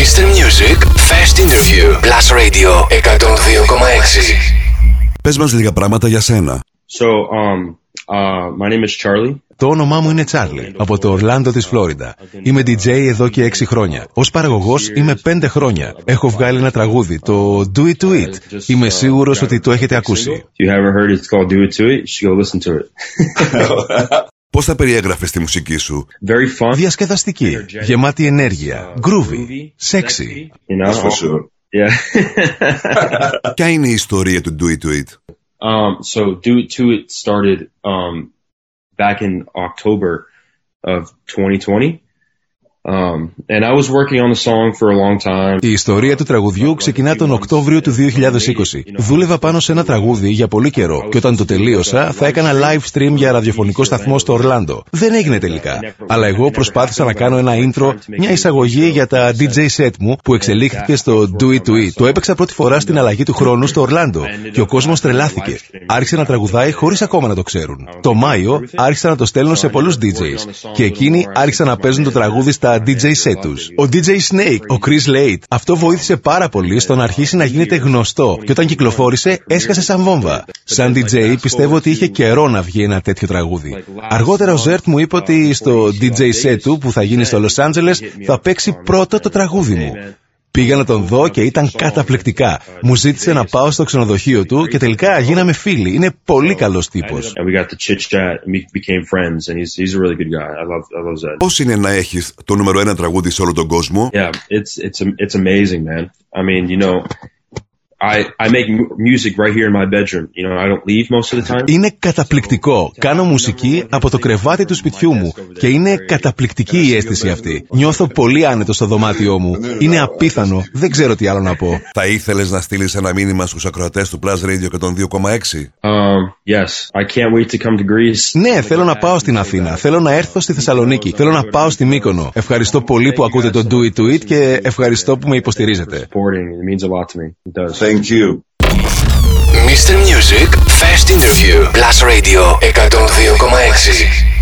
Mr. Music Fast Interview Plus Radio 102,6 Πες μας λίγα πράγματα για σένα. So, um, uh, my name is Charlie. Το όνομά μου είναι Τσάρλι, από το Ορλάντο της Φλόριντα. Είμαι DJ εδώ και 6 χρόνια. Ως παραγωγός είμαι 5 χρόνια. Έχω βγάλει ένα τραγούδι, το Do It To It. Είμαι σίγουρος ότι το έχετε ακούσει. If you haven't heard it, it's called Do It To It; You should go listen to it. Πώς θα περιέγραφες τη μουσική σου. Very fun. Διασκεδαστική, γεμάτη ενέργεια, groovy, sexy. You know? For sure. Yeah. Ποια είναι η ιστορία του Do It To It. um, so Do It To It started um, back in October of 2020. Um, and I was working on the song for a long time. Η ιστορία του τραγουδιού ξεκινά τον Οκτώβριο του 2020. Δούλευα πάνω σε ένα τραγούδι για πολύ καιρό και όταν το τελείωσα θα έκανα live stream για ραδιοφωνικό σταθμό στο Ορλάντο. Δεν έγινε τελικά. Αλλά εγώ προσπάθησα να κάνω ένα intro, μια εισαγωγή για τα DJ set μου που εξελίχθηκε στο Do It To It. Το έπαιξα πρώτη φορά στην αλλαγή του χρόνου στο Ορλάντο και ο κόσμος τρελάθηκε. Άρχισε να τραγουδάει χωρίς ακόμα να το ξέρουν. Το Μάιο άρχισα να το στέλνω σε πολλούς DJs και εκείνοι άρχισαν να παίζουν το τραγούδι στα DJ set τους. Ο DJ Snake, ο Chris Late, αυτό βοήθησε πάρα πολύ στο να αρχίσει να γίνεται γνωστό και όταν κυκλοφόρησε έσκασε σαν βόμβα. Σαν DJ πιστεύω ότι είχε καιρό να βγει ένα τέτοιο τραγούδι. Αργότερα ο Ζέρτ μου είπε ότι στο DJ set του που θα γίνει στο Los Angeles θα παίξει πρώτο το τραγούδι μου. Πήγα να τον δω και ήταν καταπληκτικά. Μου ζήτησε να πάω στο ξενοδοχείο του και τελικά γίναμε φίλοι. Είναι πολύ καλός τύπος. And we got to chit chat and we became friends. And he's he's a really good guy. I love I love Zed. Πώς είναι να έχεις το νούμερο ένα τραγούδι σε όλο τον κόσμο; Yeah, it's it's it's amazing, man. I mean, you know, I I make mu- music right here in my bedroom. You know, I don't leave most of the time. Είναι καταπληκτικό. Κάνω μουσική από το κρεβάτι του σπιτιού μου και είναι καταπληκτική η αίσθηση αυτή. Νιώθω πολύ άνετο στο δωμάτιό μου. Είναι απίθανο. Δεν ξέρω τι άλλο να πω. Θα ήθελες να στείλεις ένα μήνυμα στους ακροατές του Plus Radio και των 2,6. Um, yes, I can't wait to come to Greece. Ναι, θέλω να πάω στην Αθήνα. Θέλω να έρθω στη Θεσσαλονίκη. Θέλω να πάω στη Μύκονο. Ευχαριστώ πολύ που ακούτε το Do It To It και ευχαριστώ που με υποστηρίζετε. Supporting it means a lot to me. It does. Thank you. Mr. Music Fast Interview Plus Radio 102,6